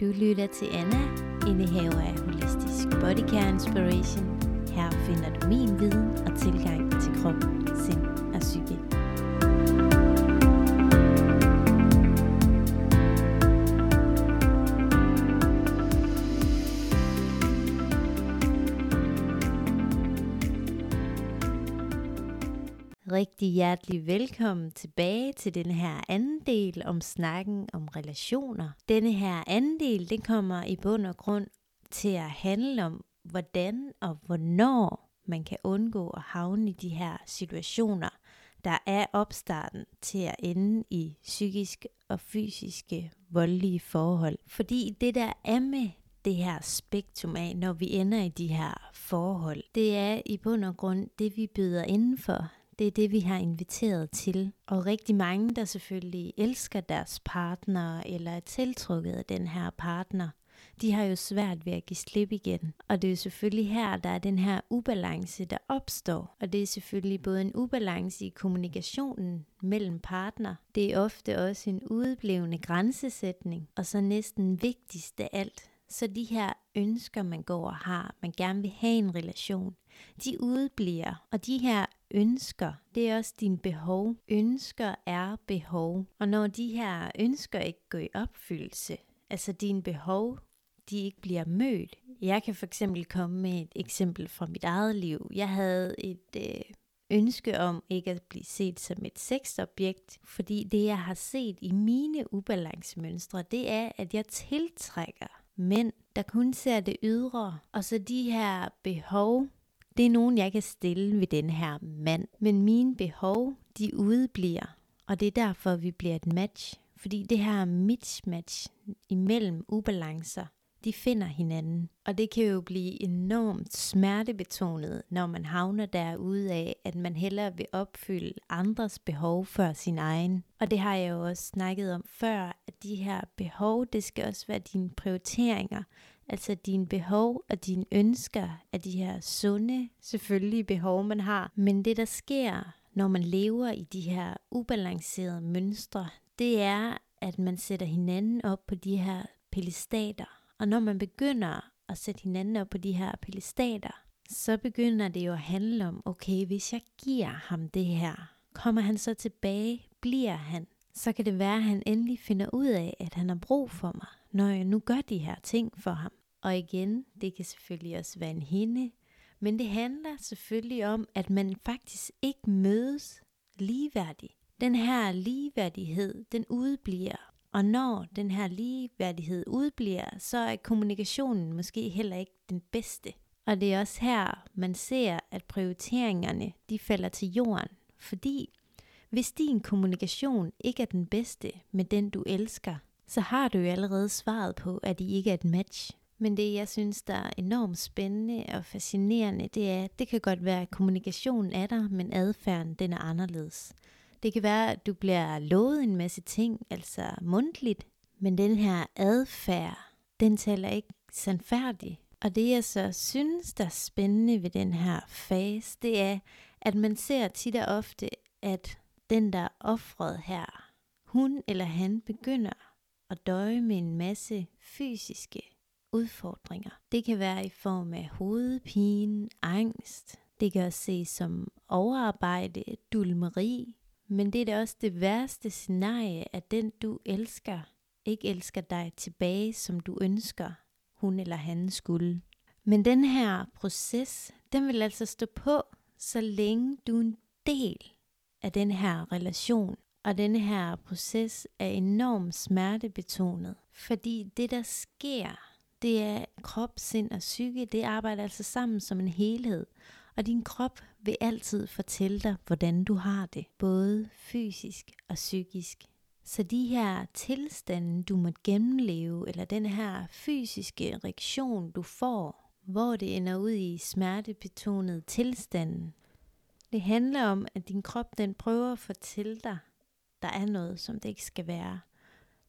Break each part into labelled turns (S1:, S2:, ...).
S1: Du lytter til Anna, indehaver af Holistisk Body Care Inspiration. Her finder du min viden og tilgang til krop, sind og psyke. Rigtig hjertelig velkommen tilbage til den her anden del om snakken om relationer. Denne her anden del, den kommer i bund og grund til at handle om, hvordan og hvornår man kan undgå at havne i de her situationer, der er opstarten til at ende i psykisk og fysiske voldelige forhold. Fordi det der er med det her spektrum af, når vi ender i de her forhold, det er i bund og grund det, vi byder indenfor. Det er det, vi har inviteret til. Og rigtig mange, der selvfølgelig elsker deres partner, eller er tiltrukket af den her partner, de har jo svært ved at give slip igen. Og det er jo selvfølgelig her, der er den her ubalance, der opstår. Og det er selvfølgelig både en ubalance i kommunikationen mellem partner. Det er ofte også en udeblevende grænsesætning. Og så næsten vigtigst af alt, så de her ønsker, man går og har, man gerne vil have en relation, de udbliver. Og de her ønsker, det er også din behov. Ønsker er behov. Og når de her ønsker ikke går i opfyldelse, altså dine behov, de ikke bliver mødt. Jeg kan for eksempel komme med et eksempel fra mit eget liv. Jeg havde et øh, ønske om ikke at blive set som et sexobjekt, fordi det jeg har set i mine ubalancemønstre, det er, at jeg tiltrækker mænd, der kun ser det ydre, og så de her behov, det er nogen, jeg kan stille ved den her mand. Men mine behov, de udebliver, og det er derfor, vi bliver et match. Fordi det her mismatch imellem ubalancer, de finder hinanden. Og det kan jo blive enormt smertebetonet, når man havner derude af, at man hellere vil opfylde andres behov før sin egen. Og det har jeg jo også snakket om før, at de her behov, det skal også være dine prioriteringer. Altså dine behov og dine ønsker er de her sunde, selvfølgelige behov, man har. Men det, der sker, når man lever i de her ubalancerede mønstre, det er, at man sætter hinanden op på de her pelestater. Og når man begynder at sætte hinanden op på de her pelestater, så begynder det jo at handle om, okay, hvis jeg giver ham det her, kommer han så tilbage, bliver han, så kan det være, at han endelig finder ud af, at han har brug for mig, når jeg nu gør de her ting for ham. Og igen, det kan selvfølgelig også være en hende, men det handler selvfølgelig om, at man faktisk ikke mødes ligeværdigt. Den her ligeværdighed, den udbliver, og når den her ligeværdighed udbliver, så er kommunikationen måske heller ikke den bedste. Og det er også her, man ser, at prioriteringerne de falder til jorden. Fordi hvis din kommunikation ikke er den bedste med den, du elsker, så har du jo allerede svaret på, at I ikke er et match. Men det, jeg synes, der er enormt spændende og fascinerende, det er, at det kan godt være, at kommunikationen er der, men adfærden den er anderledes. Det kan være, at du bliver lovet en masse ting, altså mundtligt, men den her adfærd, den taler ikke sandfærdig. Og det jeg så synes, der er spændende ved den her fase, det er, at man ser tit og ofte, at den der er offret her, hun eller han begynder at døje med en masse fysiske udfordringer. Det kan være i form af hovedpine, angst. Det kan også ses som overarbejde, dulmeri. Men det er da også det værste scenarie, at den du elsker, ikke elsker dig tilbage, som du ønsker, hun eller han skulle. Men den her proces, den vil altså stå på, så længe du er en del af den her relation. Og denne her proces er enormt smertebetonet, fordi det der sker, det er krop, sind og psyke, det arbejder altså sammen som en helhed. Og din krop vil altid fortælle dig, hvordan du har det, både fysisk og psykisk. Så de her tilstande, du må gennemleve, eller den her fysiske reaktion, du får, hvor det ender ud i smertebetonet tilstanden, det handler om, at din krop den prøver at fortælle dig, der er noget, som det ikke skal være.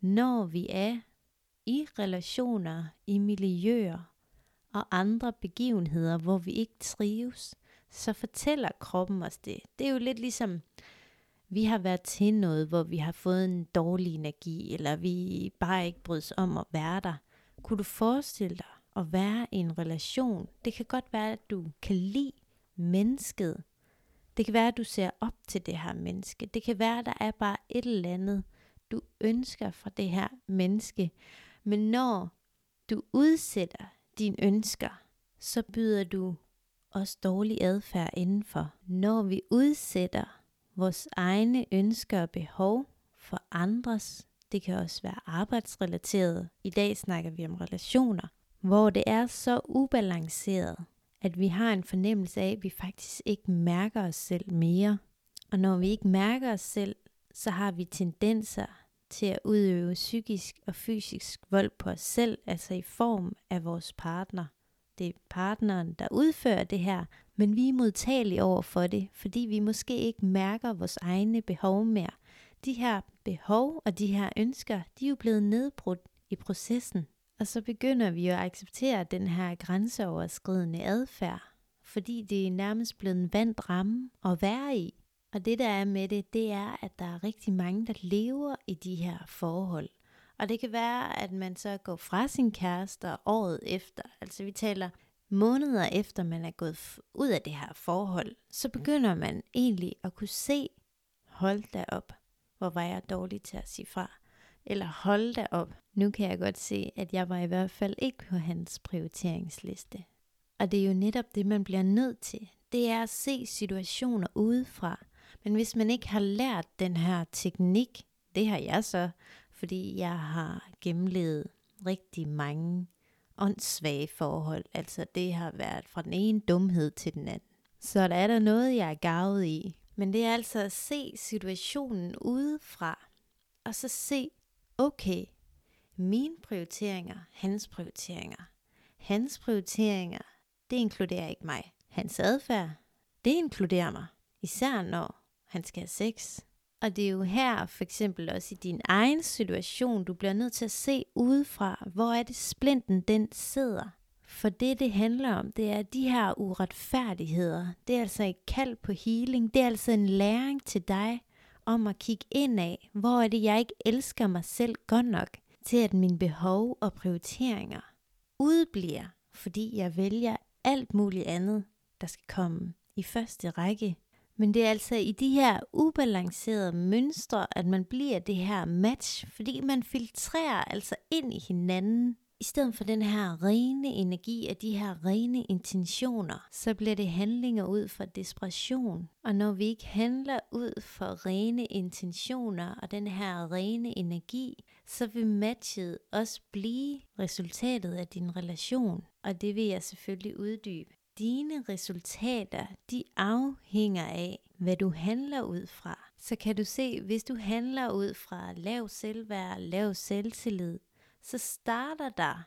S1: Når vi er i relationer, i miljøer og andre begivenheder, hvor vi ikke trives, så fortæller kroppen os det. Det er jo lidt ligesom, vi har været til noget, hvor vi har fået en dårlig energi, eller vi bare ikke brydes om at være der. Kunne du forestille dig at være i en relation? Det kan godt være, at du kan lide mennesket. Det kan være, at du ser op til det her menneske. Det kan være, at der er bare et eller andet, du ønsker fra det her menneske. Men når du udsætter dine ønsker, så byder du også dårlig adfærd indenfor. Når vi udsætter vores egne ønsker og behov for andres, det kan også være arbejdsrelateret. I dag snakker vi om relationer, hvor det er så ubalanceret, at vi har en fornemmelse af, at vi faktisk ikke mærker os selv mere. Og når vi ikke mærker os selv, så har vi tendenser til at udøve psykisk og fysisk vold på os selv, altså i form af vores partner. Det er partneren, der udfører det her, men vi er modtagelige over for det, fordi vi måske ikke mærker vores egne behov mere. De her behov og de her ønsker, de er jo blevet nedbrudt i processen. Og så begynder vi at acceptere den her grænseoverskridende adfærd, fordi det er nærmest blevet en vandt ramme at være i. Og det der er med det, det er, at der er rigtig mange, der lever i de her forhold. Og det kan være, at man så går fra sin kæreste året efter. Altså vi taler måneder efter, man er gået ud af det her forhold. Så begynder man egentlig at kunne se, hold da op, hvor var jeg dårlig til at sige fra. Eller hold da op, nu kan jeg godt se, at jeg var i hvert fald ikke på hans prioriteringsliste. Og det er jo netop det, man bliver nødt til. Det er at se situationer udefra. Men hvis man ikke har lært den her teknik, det har jeg så, fordi jeg har gennemlevet rigtig mange åndssvage forhold. Altså det har været fra den ene dumhed til den anden. Så der er der noget, jeg er gavet i. Men det er altså at se situationen udefra, og så se, okay, mine prioriteringer, hans prioriteringer. Hans prioriteringer, det inkluderer ikke mig. Hans adfærd, det inkluderer mig. Især når han skal have sex. Og det er jo her, for eksempel også i din egen situation, du bliver nødt til at se udefra, hvor er det splinten den sidder. For det, det handler om, det er de her uretfærdigheder. Det er altså et kald på healing. Det er altså en læring til dig om at kigge ind af, hvor er det, jeg ikke elsker mig selv godt nok, til at mine behov og prioriteringer udbliver, fordi jeg vælger alt muligt andet, der skal komme i første række. Men det er altså i de her ubalancerede mønstre, at man bliver det her match, fordi man filtrerer altså ind i hinanden. I stedet for den her rene energi og de her rene intentioner, så bliver det handlinger ud fra desperation. Og når vi ikke handler ud for rene intentioner og den her rene energi, så vil matchet også blive resultatet af din relation. Og det vil jeg selvfølgelig uddybe dine resultater, de afhænger af, hvad du handler ud fra. Så kan du se, hvis du handler ud fra lav selvværd, lav selvtillid, så starter der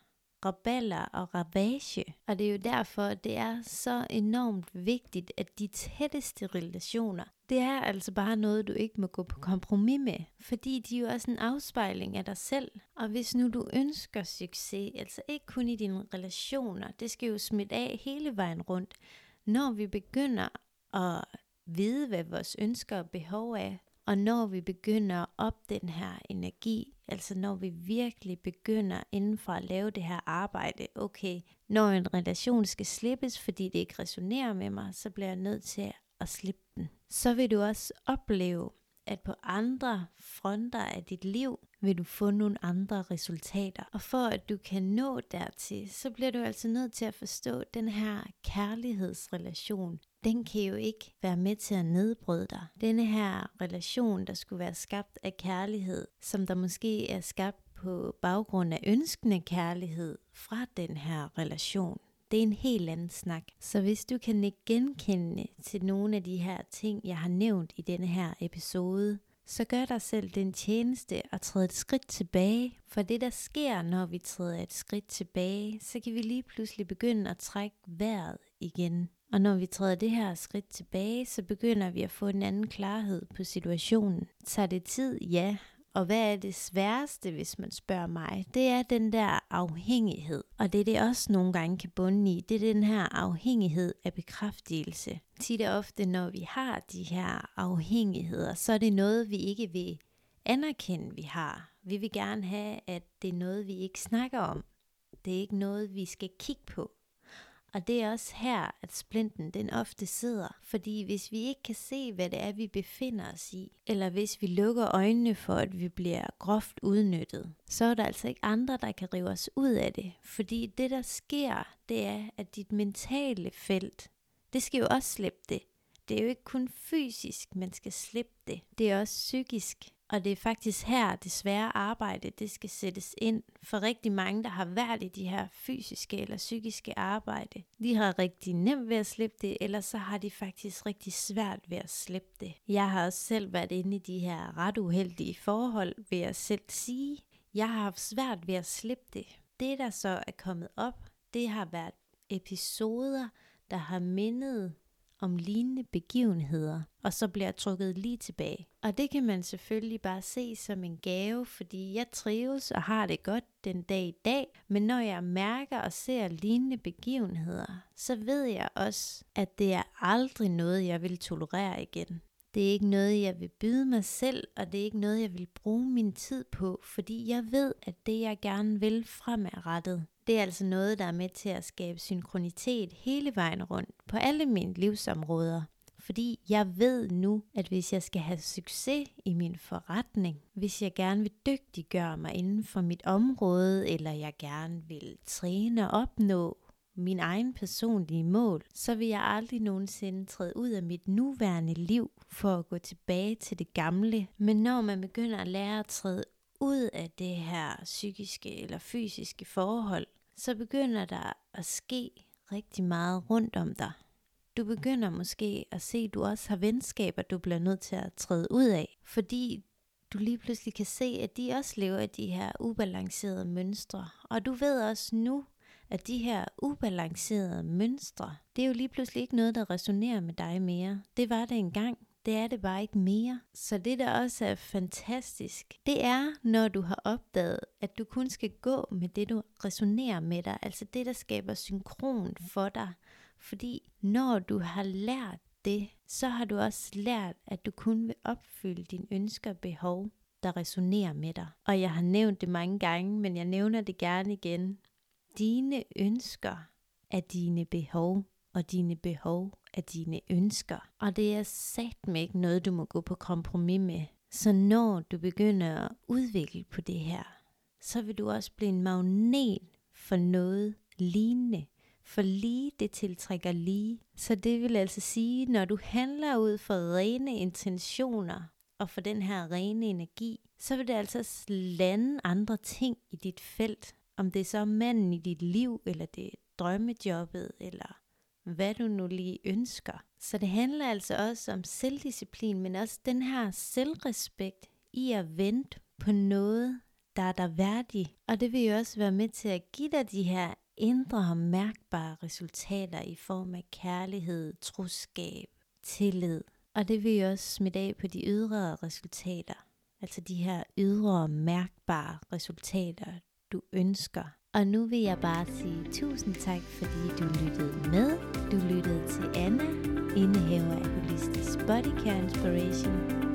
S1: raballer og ravage. Og det er jo derfor, det er så enormt vigtigt, at de tætteste relationer, det er altså bare noget, du ikke må gå på kompromis med, fordi de er jo også en afspejling af dig selv. Og hvis nu du ønsker succes, altså ikke kun i dine relationer, det skal jo smitte af hele vejen rundt, når vi begynder at vide, hvad vores ønsker og behov er, og når vi begynder op den her energi, altså når vi virkelig begynder indenfor at lave det her arbejde, okay, når en relation skal slippes, fordi det ikke resonerer med mig, så bliver jeg nødt til at slippe den. Så vil du også opleve, at på andre fronter af dit liv vil du få nogle andre resultater. Og for at du kan nå dertil, så bliver du altså nødt til at forstå den her kærlighedsrelation. Den kan jo ikke være med til at nedbryde dig. Denne her relation, der skulle være skabt af kærlighed, som der måske er skabt på baggrund af ønskende kærlighed fra den her relation, det er en helt anden snak. Så hvis du kan genkende til nogle af de her ting, jeg har nævnt i denne her episode, så gør dig selv den tjeneste at træde et skridt tilbage. For det, der sker, når vi træder et skridt tilbage, så kan vi lige pludselig begynde at trække vejret igen. Og når vi træder det her skridt tilbage, så begynder vi at få en anden klarhed på situationen. Tager det tid? Ja. Og hvad er det sværeste, hvis man spørger mig? Det er den der afhængighed. Og det er det også nogle gange kan bunde i. Det er den her afhængighed af bekræftelse. Tit og ofte, når vi har de her afhængigheder, så er det noget, vi ikke vil anerkende, vi har. Vi vil gerne have, at det er noget, vi ikke snakker om. Det er ikke noget, vi skal kigge på. Og det er også her, at splinten den ofte sidder. Fordi hvis vi ikke kan se, hvad det er, vi befinder os i, eller hvis vi lukker øjnene for, at vi bliver groft udnyttet, så er der altså ikke andre, der kan rive os ud af det. Fordi det, der sker, det er, at dit mentale felt, det skal jo også slippe det. Det er jo ikke kun fysisk, man skal slippe det. Det er også psykisk. Og det er faktisk her, det svære arbejde, det skal sættes ind for rigtig mange, der har været i de her fysiske eller psykiske arbejde. De har rigtig nemt ved at slippe det, eller så har de faktisk rigtig svært ved at slippe det. Jeg har også selv været inde i de her ret uheldige forhold, vil jeg selv sige. Jeg har haft svært ved at slippe det. Det, der så er kommet op, det har været episoder, der har mindet om lignende begivenheder, og så bliver jeg trukket lige tilbage. Og det kan man selvfølgelig bare se som en gave, fordi jeg trives og har det godt den dag i dag, men når jeg mærker og ser lignende begivenheder, så ved jeg også, at det er aldrig noget, jeg vil tolerere igen. Det er ikke noget, jeg vil byde mig selv, og det er ikke noget, jeg vil bruge min tid på, fordi jeg ved, at det, jeg gerne vil fremadrettet, det er altså noget, der er med til at skabe synkronitet hele vejen rundt på alle mine livsområder. Fordi jeg ved nu, at hvis jeg skal have succes i min forretning, hvis jeg gerne vil dygtiggøre mig inden for mit område, eller jeg gerne vil træne og opnå min egen personlige mål, så vil jeg aldrig nogensinde træde ud af mit nuværende liv for at gå tilbage til det gamle. Men når man begynder at lære at træde ud af det her psykiske eller fysiske forhold, så begynder der at ske rigtig meget rundt om dig. Du begynder måske at se, at du også har venskaber, du bliver nødt til at træde ud af, fordi du lige pludselig kan se, at de også lever i de her ubalancerede mønstre. Og du ved også nu, at de her ubalancerede mønstre, det er jo lige pludselig ikke noget, der resonerer med dig mere. Det var det engang. Det er det bare ikke mere. Så det, der også er fantastisk, det er, når du har opdaget, at du kun skal gå med det, du resonerer med dig. Altså det, der skaber synkron for dig. Fordi når du har lært det, så har du også lært, at du kun vil opfylde dine ønsker og behov, der resonerer med dig. Og jeg har nævnt det mange gange, men jeg nævner det gerne igen. Dine ønsker er dine behov, og dine behov af dine ønsker. Og det er sat med ikke noget, du må gå på kompromis med. Så når du begynder at udvikle på det her, så vil du også blive en magnet for noget lignende. For lige det tiltrækker lige. Så det vil altså sige, når du handler ud for rene intentioner og for den her rene energi, så vil det altså lande andre ting i dit felt. Om det er så manden i dit liv, eller det er drømmejobbet, eller hvad du nu lige ønsker. Så det handler altså også om selvdisciplin, men også den her selvrespekt i at vente på noget, der er dig værdig. Og det vil jo også være med til at give dig de her indre og mærkbare resultater i form af kærlighed, troskab, tillid. Og det vil jo også smitte af på de ydre resultater. Altså de her ydre og mærkbare resultater, du ønsker. Og nu vil jeg bare sige tusind tak, fordi du lyttede med. Du lyttede til Anna, indehaver af Holistisk Body Care Inspiration.